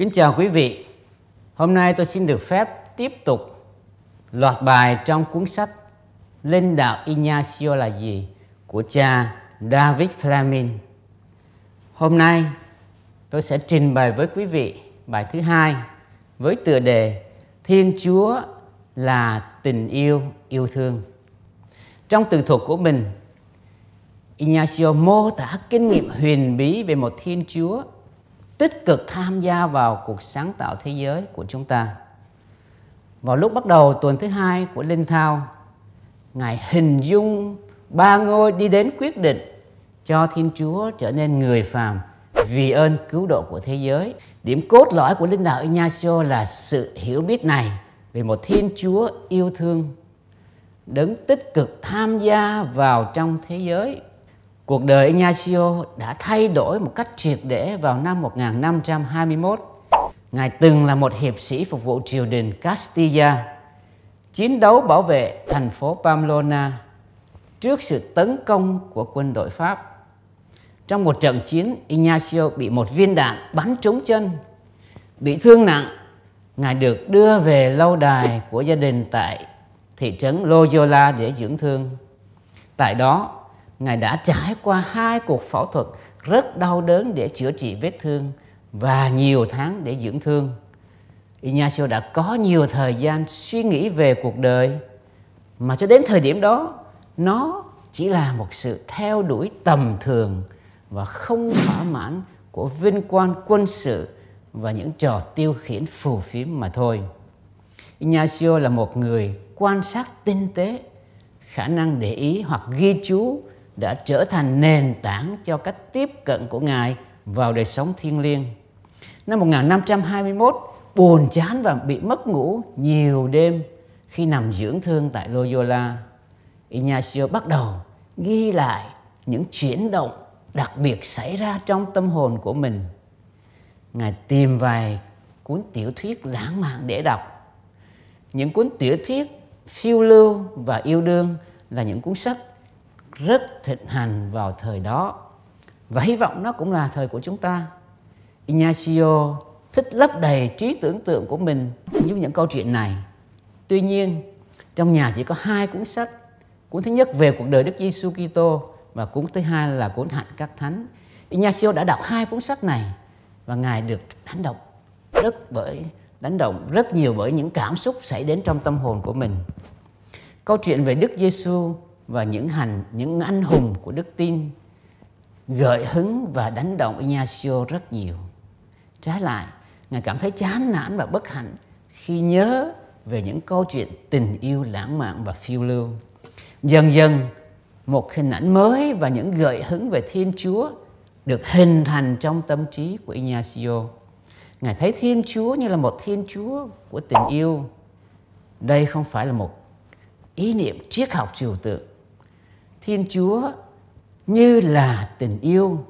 Kính chào quý vị. Hôm nay tôi xin được phép tiếp tục loạt bài trong cuốn sách Linh đạo Ignacio là gì của cha David Fleming. Hôm nay tôi sẽ trình bày với quý vị bài thứ hai với tựa đề Thiên Chúa là tình yêu yêu thương. Trong từ thuật của mình, Ignacio mô tả kinh nghiệm huyền bí về một Thiên Chúa tích cực tham gia vào cuộc sáng tạo thế giới của chúng ta. Vào lúc bắt đầu tuần thứ hai của Linh Thao, Ngài hình dung ba ngôi đi đến quyết định cho Thiên Chúa trở nên người phàm vì ơn cứu độ của thế giới. Điểm cốt lõi của linh đạo Ignacio là sự hiểu biết này về một Thiên Chúa yêu thương, đấng tích cực tham gia vào trong thế giới Cuộc đời Ignacio đã thay đổi một cách triệt để vào năm 1521. Ngài từng là một hiệp sĩ phục vụ triều đình Castilla, chiến đấu bảo vệ thành phố Pamplona trước sự tấn công của quân đội Pháp. Trong một trận chiến, Ignacio bị một viên đạn bắn trúng chân, bị thương nặng. Ngài được đưa về lâu đài của gia đình tại thị trấn Loyola để dưỡng thương. Tại đó, Ngài đã trải qua hai cuộc phẫu thuật rất đau đớn để chữa trị vết thương và nhiều tháng để dưỡng thương. Ignacio đã có nhiều thời gian suy nghĩ về cuộc đời mà cho đến thời điểm đó nó chỉ là một sự theo đuổi tầm thường và không thỏa mãn của vinh quang quân sự và những trò tiêu khiển phù phiếm mà thôi. Ignacio là một người quan sát tinh tế, khả năng để ý hoặc ghi chú đã trở thành nền tảng cho cách tiếp cận của Ngài vào đời sống thiêng liêng. Năm 1521, buồn chán và bị mất ngủ nhiều đêm khi nằm dưỡng thương tại Loyola. Ignacio bắt đầu ghi lại những chuyển động đặc biệt xảy ra trong tâm hồn của mình. Ngài tìm vài cuốn tiểu thuyết lãng mạn để đọc. Những cuốn tiểu thuyết phiêu lưu và yêu đương là những cuốn sách rất thịnh hành vào thời đó. Và hy vọng nó cũng là thời của chúng ta. Ignacio thích lấp đầy trí tưởng tượng của mình như những câu chuyện này. Tuy nhiên, trong nhà chỉ có hai cuốn sách. Cuốn thứ nhất về cuộc đời Đức Giêsu Kitô và cuốn thứ hai là cuốn Hạnh các Thánh. Ignacio đã đọc hai cuốn sách này và ngài được đánh động rất bởi, đánh động rất nhiều bởi những cảm xúc xảy đến trong tâm hồn của mình. Câu chuyện về Đức Giêsu và những hành những anh hùng của đức tin gợi hứng và đánh động Ignacio rất nhiều. Trái lại, Ngài cảm thấy chán nản và bất hạnh khi nhớ về những câu chuyện tình yêu lãng mạn và phiêu lưu. Dần dần, một hình ảnh mới và những gợi hứng về Thiên Chúa được hình thành trong tâm trí của Ignacio. Ngài thấy Thiên Chúa như là một Thiên Chúa của tình yêu. Đây không phải là một ý niệm triết học trừu tượng Thiên Chúa như là tình yêu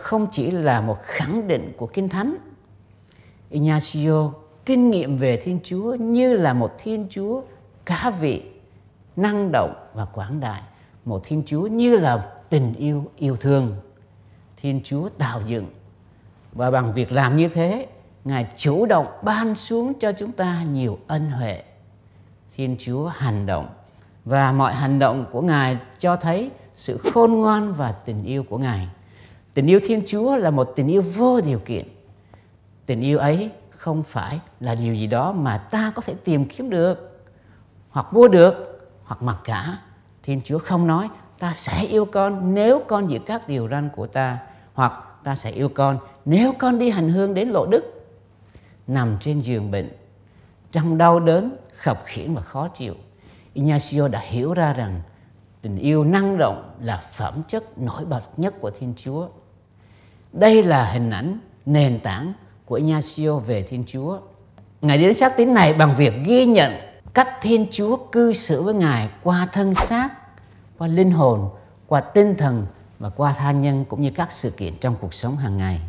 không chỉ là một khẳng định của Kinh Thánh. Ignacio kinh nghiệm về Thiên Chúa như là một Thiên Chúa cá vị, năng động và quảng đại. Một Thiên Chúa như là tình yêu yêu thương. Thiên Chúa tạo dựng và bằng việc làm như thế, Ngài chủ động ban xuống cho chúng ta nhiều ân huệ. Thiên Chúa hành động và mọi hành động của Ngài cho thấy sự khôn ngoan và tình yêu của Ngài. Tình yêu Thiên Chúa là một tình yêu vô điều kiện. Tình yêu ấy không phải là điều gì đó mà ta có thể tìm kiếm được, hoặc mua được, hoặc mặc cả. Thiên Chúa không nói ta sẽ yêu con nếu con giữ các điều răn của ta, hoặc ta sẽ yêu con nếu con đi hành hương đến lộ đức, nằm trên giường bệnh, trong đau đớn, khập khiễng và khó chịu Ignacio đã hiểu ra rằng tình yêu năng động là phẩm chất nổi bật nhất của Thiên Chúa. Đây là hình ảnh nền tảng của Ignacio về Thiên Chúa. Ngài đến xác tín này bằng việc ghi nhận cách Thiên Chúa cư xử với Ngài qua thân xác, qua linh hồn, qua tinh thần và qua tha nhân cũng như các sự kiện trong cuộc sống hàng ngày.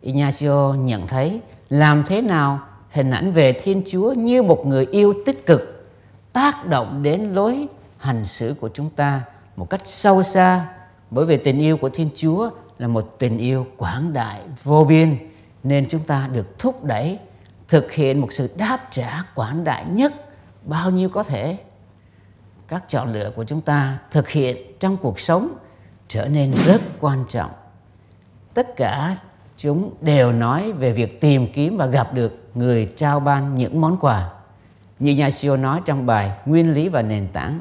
Ignacio nhận thấy làm thế nào hình ảnh về Thiên Chúa như một người yêu tích cực tác động đến lối hành xử của chúng ta một cách sâu xa, bởi vì tình yêu của Thiên Chúa là một tình yêu quảng đại, vô biên, nên chúng ta được thúc đẩy thực hiện một sự đáp trả quảng đại nhất bao nhiêu có thể. Các chọn lựa của chúng ta thực hiện trong cuộc sống trở nên rất quan trọng. Tất cả chúng đều nói về việc tìm kiếm và gặp được người trao ban những món quà như nhà siêu nói trong bài nguyên lý và nền tảng,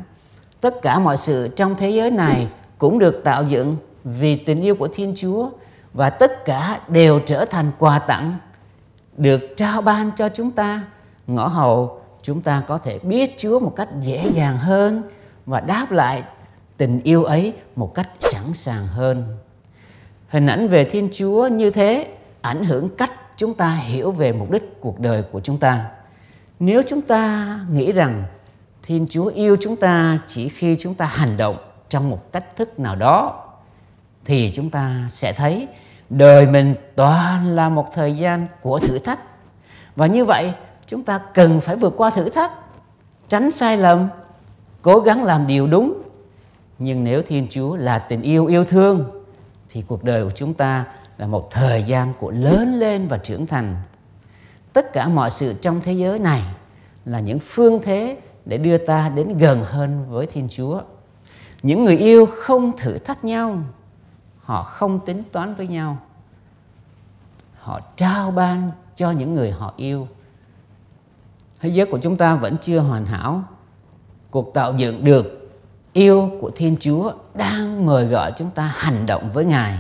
tất cả mọi sự trong thế giới này cũng được tạo dựng vì tình yêu của thiên chúa và tất cả đều trở thành quà tặng, được trao ban cho chúng ta. Ngõ hầu, chúng ta có thể biết chúa một cách dễ dàng hơn và đáp lại tình yêu ấy một cách sẵn sàng hơn. Hình ảnh về thiên chúa như thế ảnh hưởng cách chúng ta hiểu về mục đích cuộc đời của chúng ta nếu chúng ta nghĩ rằng thiên chúa yêu chúng ta chỉ khi chúng ta hành động trong một cách thức nào đó, thì chúng ta sẽ thấy đời mình toàn là một thời gian của thử thách. Và như vậy, chúng ta cần phải vượt qua thử thách, tránh sai lầm, cố gắng làm điều đúng. Nhưng nếu thiên chúa là tình yêu yêu thương, thì cuộc đời của chúng ta là một thời gian của lớn lên và trưởng thành tất cả mọi sự trong thế giới này là những phương thế để đưa ta đến gần hơn với thiên chúa. Những người yêu không thử thách nhau, họ không tính toán với nhau. Họ trao ban cho những người họ yêu. Thế giới của chúng ta vẫn chưa hoàn hảo. Cuộc tạo dựng được yêu của thiên chúa đang mời gọi chúng ta hành động với ngài,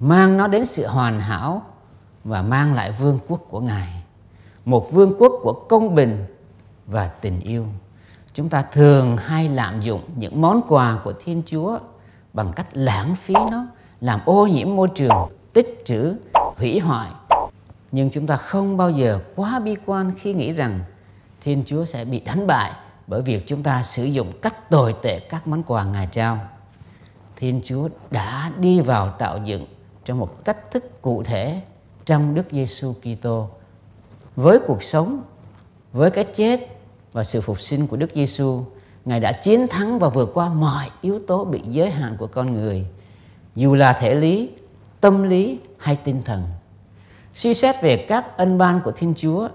mang nó đến sự hoàn hảo và mang lại vương quốc của ngài một vương quốc của công bình và tình yêu. Chúng ta thường hay lạm dụng những món quà của thiên chúa bằng cách lãng phí nó, làm ô nhiễm môi trường, tích trữ, hủy hoại. Nhưng chúng ta không bao giờ quá bi quan khi nghĩ rằng thiên chúa sẽ bị đánh bại bởi việc chúng ta sử dụng cách tồi tệ các món quà ngài trao. Thiên chúa đã đi vào tạo dựng trong một cách thức cụ thể trong đức giêsu kitô với cuộc sống với cái chết và sự phục sinh của đức giêsu ngài đã chiến thắng và vượt qua mọi yếu tố bị giới hạn của con người dù là thể lý tâm lý hay tinh thần suy xét về các ân ban của thiên chúa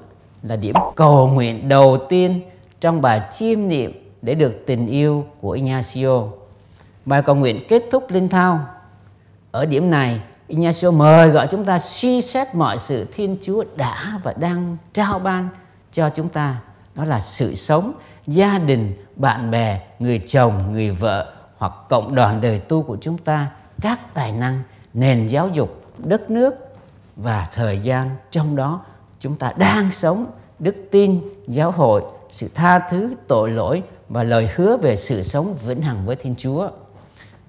là điểm cầu nguyện đầu tiên trong bài chiêm niệm để được tình yêu của Ignacio. Bài cầu nguyện kết thúc linh thao. Ở điểm này, Ignacio mời gọi chúng ta suy xét mọi sự Thiên Chúa đã và đang trao ban cho chúng ta. Đó là sự sống, gia đình, bạn bè, người chồng, người vợ hoặc cộng đoàn đời tu của chúng ta, các tài năng, nền giáo dục, đất nước và thời gian trong đó chúng ta đang sống đức tin, giáo hội, sự tha thứ, tội lỗi và lời hứa về sự sống vĩnh hằng với Thiên Chúa.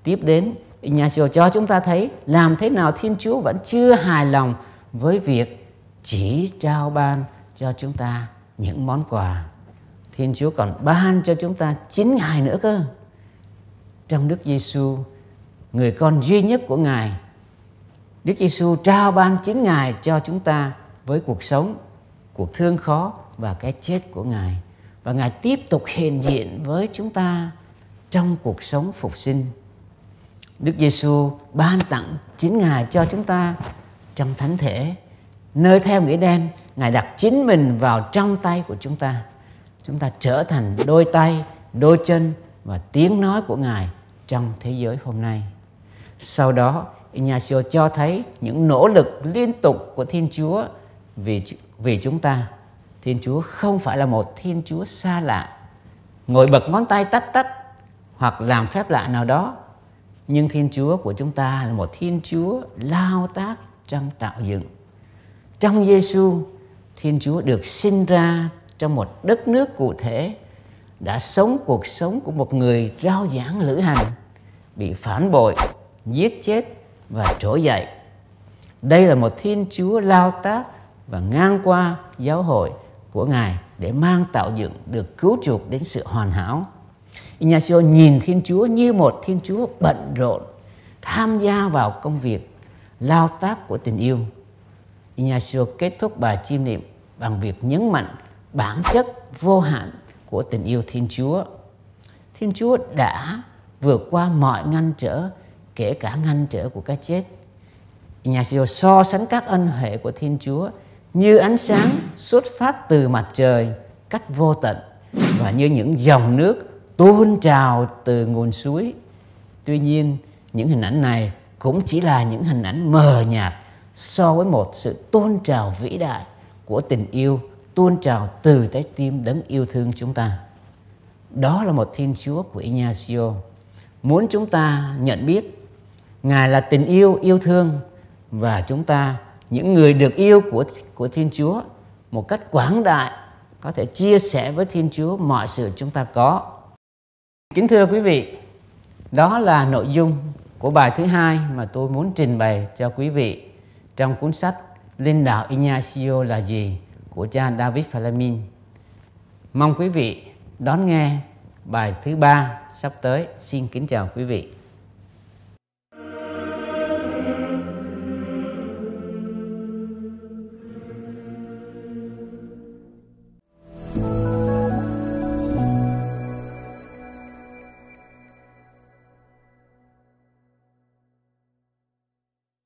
Tiếp đến, Nhà Ignacio cho chúng ta thấy làm thế nào Thiên Chúa vẫn chưa hài lòng với việc chỉ trao ban cho chúng ta những món quà. Thiên Chúa còn ban cho chúng ta chính Ngài nữa cơ. Trong Đức Giêsu, người con duy nhất của Ngài, Đức Giêsu trao ban chính Ngài cho chúng ta với cuộc sống, cuộc thương khó và cái chết của Ngài. Và Ngài tiếp tục hiện diện với chúng ta trong cuộc sống phục sinh. Đức Giêsu ban tặng chính Ngài cho chúng ta trong thánh thể. Nơi theo nghĩa đen, Ngài đặt chính mình vào trong tay của chúng ta. Chúng ta trở thành đôi tay, đôi chân và tiếng nói của Ngài trong thế giới hôm nay. Sau đó, Ignacio cho thấy những nỗ lực liên tục của Thiên Chúa vì vì chúng ta. Thiên Chúa không phải là một Thiên Chúa xa lạ, ngồi bật ngón tay tách tách hoặc làm phép lạ nào đó. Nhưng Thiên Chúa của chúng ta là một Thiên Chúa lao tác trong tạo dựng. Trong Giêsu, Thiên Chúa được sinh ra trong một đất nước cụ thể đã sống cuộc sống của một người rao giảng lữ hành bị phản bội, giết chết và trỗi dậy. Đây là một Thiên Chúa lao tác và ngang qua giáo hội của Ngài để mang tạo dựng được cứu chuộc đến sự hoàn hảo. Ignacio nhìn Thiên Chúa như một Thiên Chúa bận rộn, tham gia vào công việc, lao tác của tình yêu. Ignacio kết thúc bài chiêm niệm bằng việc nhấn mạnh bản chất vô hạn của tình yêu Thiên Chúa. Thiên Chúa đã vượt qua mọi ngăn trở, kể cả ngăn trở của cái chết. Ignacio so sánh các ân huệ của Thiên Chúa như ánh sáng xuất phát từ mặt trời cách vô tận và như những dòng nước tuôn trào từ nguồn suối. Tuy nhiên, những hình ảnh này cũng chỉ là những hình ảnh mờ nhạt so với một sự tôn trào vĩ đại của tình yêu tuôn trào từ trái tim đấng yêu thương chúng ta. Đó là một Thiên Chúa của Ignacio. Muốn chúng ta nhận biết Ngài là tình yêu yêu thương và chúng ta những người được yêu của của Thiên Chúa một cách quảng đại có thể chia sẻ với Thiên Chúa mọi sự chúng ta có. Kính thưa quý vị, đó là nội dung của bài thứ hai mà tôi muốn trình bày cho quý vị trong cuốn sách Linh đạo Ignacio là gì của cha David Flamin. Mong quý vị đón nghe bài thứ ba sắp tới. Xin kính chào quý vị.